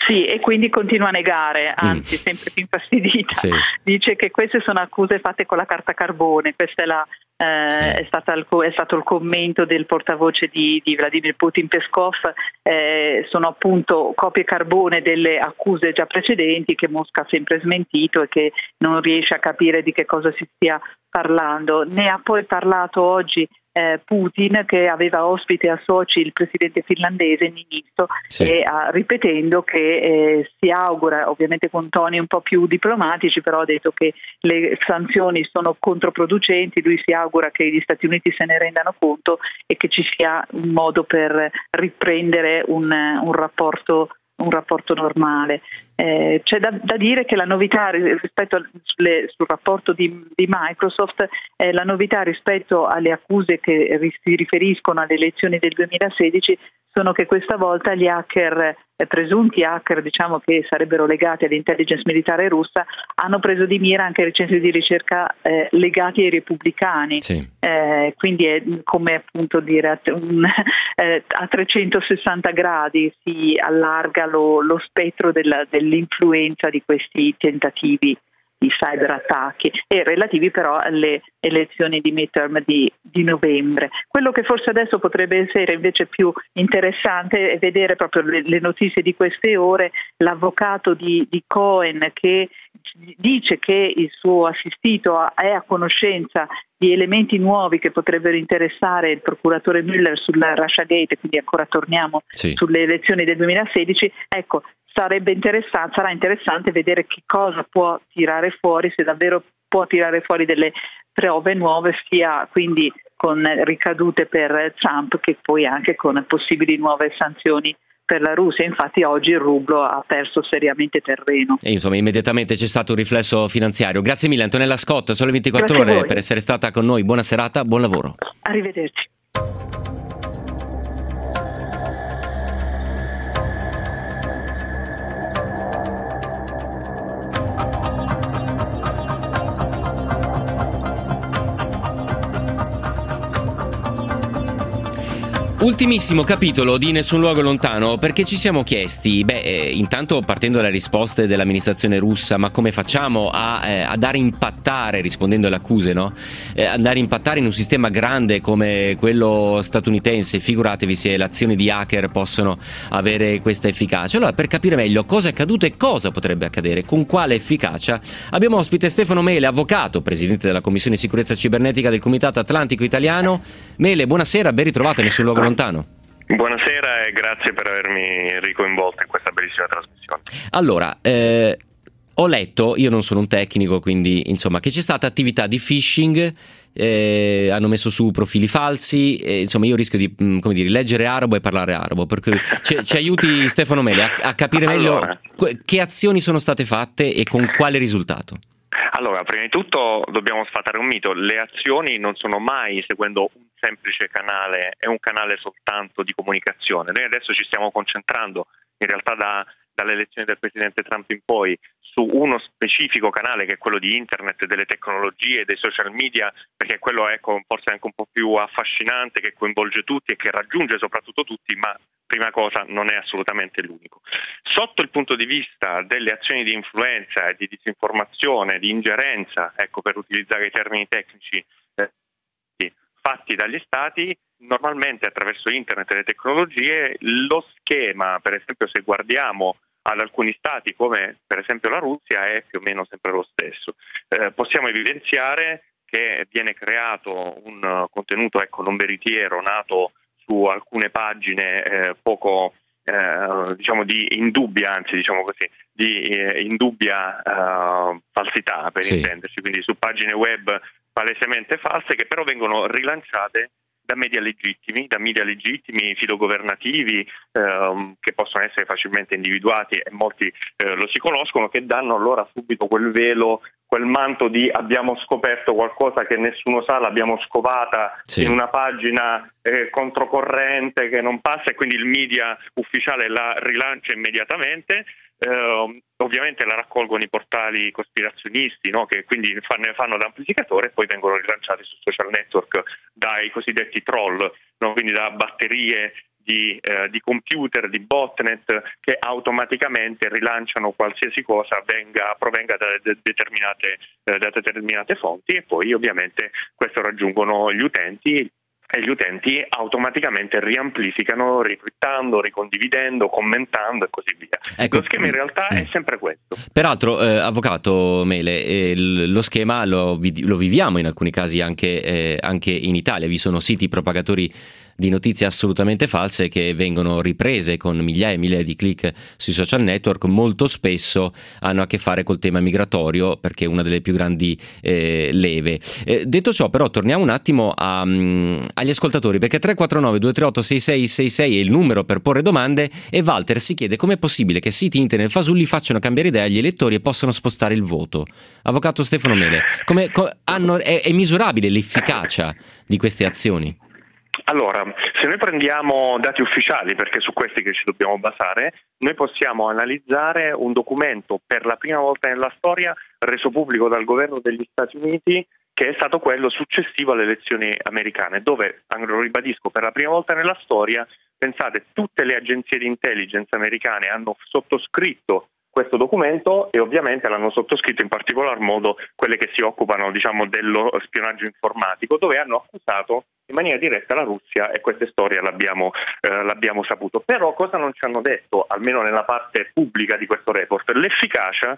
[SPEAKER 11] sì, e quindi continua a negare, anzi, mm. sempre più infastidita. Sì. Dice che queste sono accuse fatte con la carta carbone, questo è, la, eh, sì. è, il, è, stato il commento del portavoce di, di Vladimir Putin Peskov, eh, sono appunto copie carbone delle accuse già precedenti che Mosca ha sempre smentito e che non riesce a capire di che cosa si stia parlando. Ne ha poi parlato oggi eh, Putin che aveva ospite a Sochi il presidente finlandese Ninisto sì. e, uh, ripetendo che eh, si augura, ovviamente con toni un po' più diplomatici, però ha detto che le sanzioni sono controproducenti, lui si augura che gli Stati Uniti se ne rendano conto e che ci sia un modo per riprendere un, un rapporto un rapporto normale. Eh, c'è da, da, dire che la novità rispetto al, sulle, sul rapporto di, di Microsoft, eh, la novità rispetto alle accuse che si riferiscono alle elezioni del 2016 sono che questa volta gli hacker, presunti hacker diciamo, che sarebbero legati all'intelligence militare russa, hanno preso di mira anche centri di ricerca eh, legati ai repubblicani. Sì. Eh, quindi è come appunto dire un, <laughs> eh, a 360 gradi si allarga lo, lo spettro della, dell'influenza di questi tentativi di cyberattacchi e relativi però alle elezioni di midterm di, di, novembre. Quello che forse adesso potrebbe essere invece più interessante è vedere proprio le, le notizie di queste ore, l'avvocato di, di, Cohen che dice che il suo assistito è a conoscenza di elementi nuovi che potrebbero interessare il procuratore Müller sulla Russia Gate, quindi ancora torniamo sì. sulle elezioni del 2016, ecco, interessante, sarà interessante vedere che cosa può tirare fuori, se davvero può tirare fuori delle prove nuove, sia quindi con ricadute per Trump che poi anche con possibili nuove sanzioni per la Russia. Infatti oggi il rublo ha perso seriamente terreno.
[SPEAKER 1] E insomma, immediatamente c'è stato un riflesso finanziario. Grazie mille Antonella Scott, sole 24 Grazie ore per essere stata con noi. Buona serata, buon lavoro.
[SPEAKER 11] Arrivederci.
[SPEAKER 1] Ultimissimo capitolo di Nessun luogo lontano, perché ci siamo chiesti, beh, eh, intanto partendo dalle risposte dell'amministrazione russa, ma come facciamo a, eh, a dare impattare, rispondendo alle accuse, no? Eh, andare a impattare in un sistema grande come quello statunitense, figuratevi se le azioni di hacker possono avere questa efficacia. Allora, per capire meglio cosa è accaduto e cosa potrebbe accadere, con quale efficacia, abbiamo ospite Stefano Mele, avvocato, presidente della Commissione Sicurezza Cibernetica del Comitato Atlantico Italiano. Mele, buonasera, ben ritrovato a Nessun luogo lontano lontano.
[SPEAKER 12] Buonasera e grazie per avermi ricoinvolto in questa bellissima trasmissione.
[SPEAKER 1] Allora, eh, ho letto, io non sono un tecnico, quindi insomma, che c'è stata attività di phishing, eh, hanno messo su profili falsi, eh, insomma io rischio di mm, come dire, leggere arabo e parlare arabo, perché ci, ci aiuti <laughs> Stefano Mele a, a capire allora. meglio che azioni sono state fatte e con quale risultato.
[SPEAKER 12] Allora, prima di tutto dobbiamo sfatare un mito, le azioni non sono mai seguendo un semplice canale, è un canale soltanto di comunicazione. Noi adesso ci stiamo concentrando in realtà da, dalle elezioni del Presidente Trump in poi su uno specifico canale che è quello di internet, delle tecnologie, dei social media, perché quello è forse anche un po' più affascinante, che coinvolge tutti e che raggiunge soprattutto tutti, ma prima cosa non è assolutamente l'unico. Sotto il punto di vista delle azioni di influenza, di disinformazione, di ingerenza, ecco per utilizzare i termini tecnici eh, fatti dagli stati, normalmente attraverso internet e le tecnologie, lo schema, per esempio se guardiamo ad alcuni stati come per esempio la Russia è più o meno sempre lo stesso. Eh, possiamo evidenziare che viene creato un contenuto ecco, non veritiero nato su alcune pagine eh, poco eh, diciamo di indubbia, anzi diciamo così, di eh, indubbia eh, falsità per sì. intenderci, quindi su pagine web palesemente false che però vengono rilanciate da media legittimi, da media legittimi, filogovernativi, ehm, che possono essere facilmente individuati e molti eh, lo si conoscono, che danno allora subito quel velo, quel manto di abbiamo scoperto qualcosa che nessuno sa, l'abbiamo scovata sì. in una pagina eh, controcorrente che non passa e quindi il media ufficiale la rilancia immediatamente. Eh, ovviamente la raccolgono i portali cospirazionisti no? che quindi ne fanno da amplificatore e poi vengono rilanciati su social network dai cosiddetti troll, no? quindi da batterie di, eh, di, computer, di botnet che automaticamente rilanciano qualsiasi cosa venga, provenga da, de, determinate, eh, da determinate fonti e poi ovviamente questo raggiungono gli utenti e gli utenti automaticamente riamplificano ritwittando, ricondividendo, commentando e così via. Ecco. Lo schema in realtà mm. è sempre questo.
[SPEAKER 1] Peraltro, eh, avvocato Mele, eh, lo schema lo, lo, viviamo in alcuni casi anche, eh, anche in Italia, vi sono siti propagatori di notizie assolutamente false che vengono riprese con migliaia e migliaia di click sui social network, molto spesso hanno a che fare col tema migratorio perché è una delle più grandi eh, leve. Eh, detto ciò, però, torniamo un attimo a, um, agli ascoltatori perché 349 238 6666 è il numero per porre domande e Walter si chiede com'è possibile che siti internet fasulli facciano cambiare idea agli elettori e possano spostare il voto. Avvocato Stefano Mele, come, co, hanno, è, è misurabile l'efficacia di queste azioni?
[SPEAKER 12] Allora, se noi prendiamo dati ufficiali, perché su questi che ci dobbiamo basare, noi possiamo analizzare un documento per la prima volta nella storia reso pubblico dal governo degli Stati Uniti che è stato quello successivo alle elezioni americane, dove, lo ribadisco, per la prima volta nella storia, pensate, tutte le agenzie di intelligence americane hanno sottoscritto questo documento e ovviamente l'hanno sottoscritto in particolar modo quelle che si occupano diciamo, dello spionaggio informatico, dove hanno accusato in maniera diretta la Russia e queste storie l'abbiamo, eh, l'abbiamo saputo. Però cosa non ci hanno detto, almeno nella parte pubblica di questo report? L'efficacia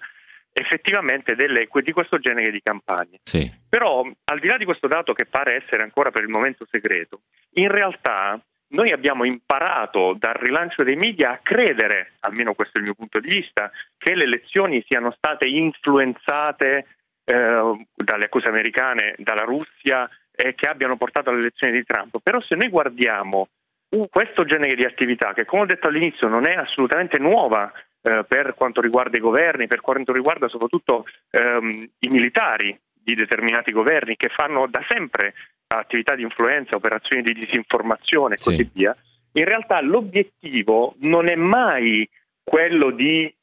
[SPEAKER 12] effettivamente delle, di questo genere di campagne.
[SPEAKER 1] Sì.
[SPEAKER 12] Però al di là di questo dato che pare essere ancora per il momento segreto, in realtà noi abbiamo imparato dal rilancio dei media a credere, almeno questo è il mio punto di vista, che le elezioni siano state influenzate eh, dalle accuse americane, dalla Russia e che abbiano portato alle elezioni di Trump. Però se noi guardiamo uh, questo genere di attività, che come ho detto all'inizio non è assolutamente nuova eh, per quanto riguarda i governi, per quanto riguarda soprattutto ehm, i militari di determinati governi che fanno da sempre attività di influenza, operazioni di disinformazione e così sì. via, in realtà l'obiettivo non è mai quello di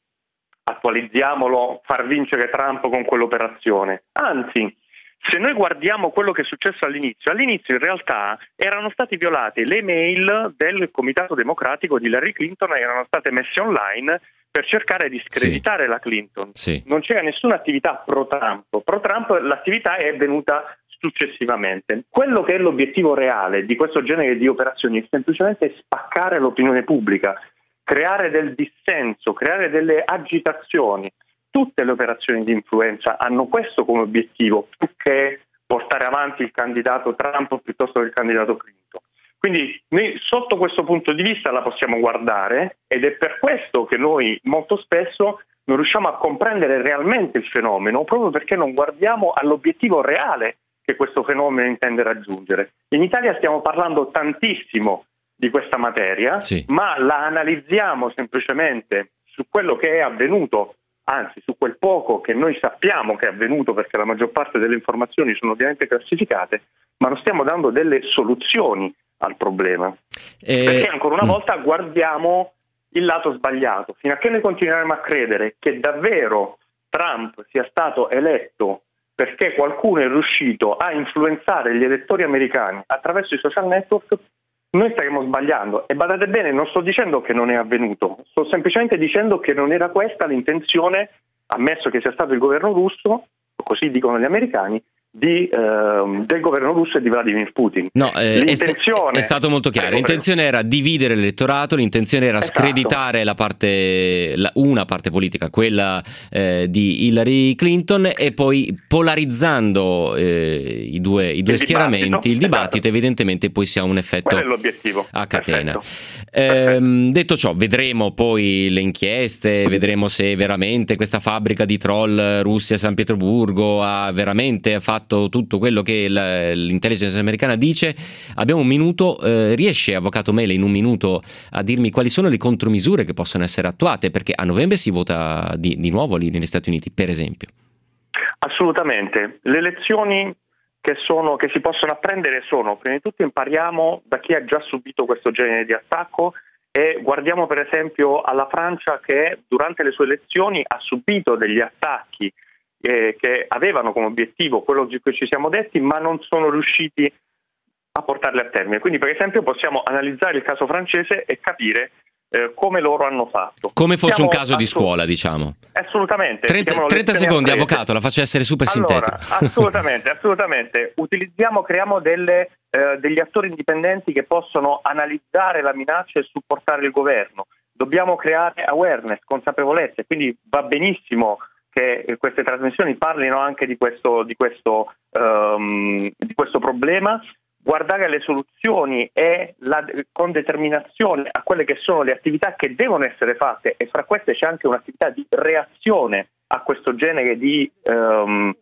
[SPEAKER 12] attualizziamolo, far vincere Trump con quell'operazione. Anzi, se noi guardiamo quello che è successo all'inizio, all'inizio in realtà erano state violate le mail del Comitato Democratico di Larry Clinton, erano state messe online per cercare di screditare sì. la Clinton.
[SPEAKER 1] Sì.
[SPEAKER 12] Non c'era nessuna attività pro Trump. Pro Trump l'attività è venuta successivamente. Quello che è l'obiettivo reale di questo genere di operazioni è semplicemente spaccare l'opinione pubblica, creare del dissenso, creare delle agitazioni. Tutte le operazioni di influenza hanno questo come obiettivo, più che portare avanti il candidato Trump piuttosto che il candidato Clinton. Quindi noi sotto questo punto di vista la possiamo guardare ed è per questo che noi molto spesso non riusciamo a comprendere realmente il fenomeno, proprio perché non guardiamo all'obiettivo reale che questo fenomeno intende raggiungere. In Italia stiamo parlando tantissimo di questa materia,
[SPEAKER 1] sì.
[SPEAKER 12] ma la analizziamo semplicemente su quello che è avvenuto, anzi su quel poco che noi sappiamo che è avvenuto, perché la maggior parte delle informazioni sono ovviamente classificate, ma non stiamo dando delle soluzioni al problema. Eh, perché ancora una mm. volta guardiamo il lato sbagliato, fino a che noi continueremo a credere che davvero Trump sia stato eletto perché qualcuno è riuscito a influenzare gli elettori americani attraverso i social network, noi staremo sbagliando. E badate bene, non sto dicendo che non è avvenuto, sto semplicemente dicendo che non era questa l'intenzione, ammesso che sia stato il governo russo, così dicono gli americani, di, eh, del governo russo e di Vladimir Putin.
[SPEAKER 1] No, eh, è, è, stato molto chiaro. L'intenzione era dividere l'elettorato, l'intenzione era esatto. screditare la parte, la, una parte politica, quella eh, di Hillary Clinton, e poi polarizzando eh, i due, i due il schieramenti, dibattito, il dibattito, esatto. evidentemente poi si ha un effetto a catena. Perfetto. Ehm, detto ciò, vedremo poi le inchieste, vedremo se veramente questa fabbrica di troll Russia San Pietroburgo ha veramente fatto fatto tutto quello che l'intelligence americana dice. Abbiamo un minuto, eh, riesce Avvocato Mele in un minuto a dirmi quali sono le contromisure che possono essere attuate? Perché a novembre si vota di, di nuovo lì negli Stati Uniti, per esempio.
[SPEAKER 12] Assolutamente. Le elezioni che, sono, che si possono apprendere sono, prima di tutto impariamo da chi ha già subito questo genere di attacco e guardiamo per esempio alla Francia che durante le sue elezioni ha subito degli attacchi eh, che avevano come obiettivo quello di cui ci siamo detti, ma non sono riusciti a portarli a termine. Quindi, per esempio, possiamo analizzare il caso francese e capire eh, come loro hanno fatto.
[SPEAKER 1] Come fosse Siamo un caso assolut- di scuola, diciamo.
[SPEAKER 12] Assolutamente.
[SPEAKER 1] 30, 30 secondi, avvocato, la faccio essere super
[SPEAKER 12] allora,
[SPEAKER 1] sintetico.
[SPEAKER 12] Assolutamente, <laughs> assolutamente. Utilizziamo, creiamo delle, eh, degli attori indipendenti che possono analizzare la minaccia e supportare il governo. Dobbiamo creare awareness, consapevolezza, quindi va benissimo che queste trasmissioni parlino anche di questo, di questo, um, di questo problema, guardare alle soluzioni e la, con determinazione a quelle che sono le attività che devono essere fatte e fra queste c'è anche un'attività di reazione a questo genere di, um,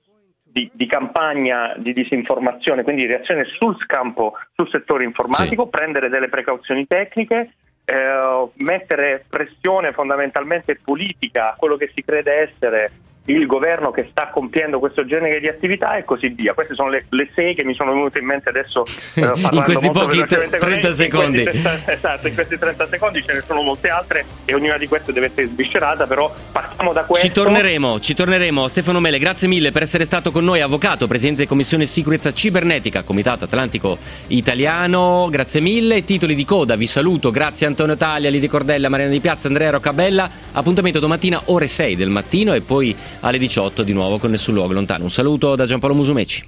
[SPEAKER 12] di, di campagna di disinformazione, quindi reazione sul campo, sul settore informatico, sì. prendere delle precauzioni tecniche, eh, mettere pressione fondamentalmente politica a quello che si crede essere il governo che sta compiendo questo genere di attività e così via. Queste sono le, le sei che mi sono venute in mente adesso
[SPEAKER 1] eh, <laughs> in questi pochi t- 30 secondi.
[SPEAKER 12] In questi, <laughs> esatto, in questi 30 secondi ce ne sono molte altre e ognuna di queste deve essere sviscerata, però partiamo da questo.
[SPEAKER 1] Ci torneremo, ci torneremo. Stefano Mele, grazie mille per essere stato con noi, avvocato, presidente di Commissione Sicurezza Cibernetica, Comitato Atlantico Italiano. Grazie mille. Titoli di coda, vi saluto. Grazie Antonio Taglia, Lidi Cordella, Mariana Di Piazza, Andrea Roccabella. Appuntamento domattina ore 6 del mattino e poi alle 18 di nuovo con Nessun Luogo Lontano. Un saluto da Giampaolo Musumeci.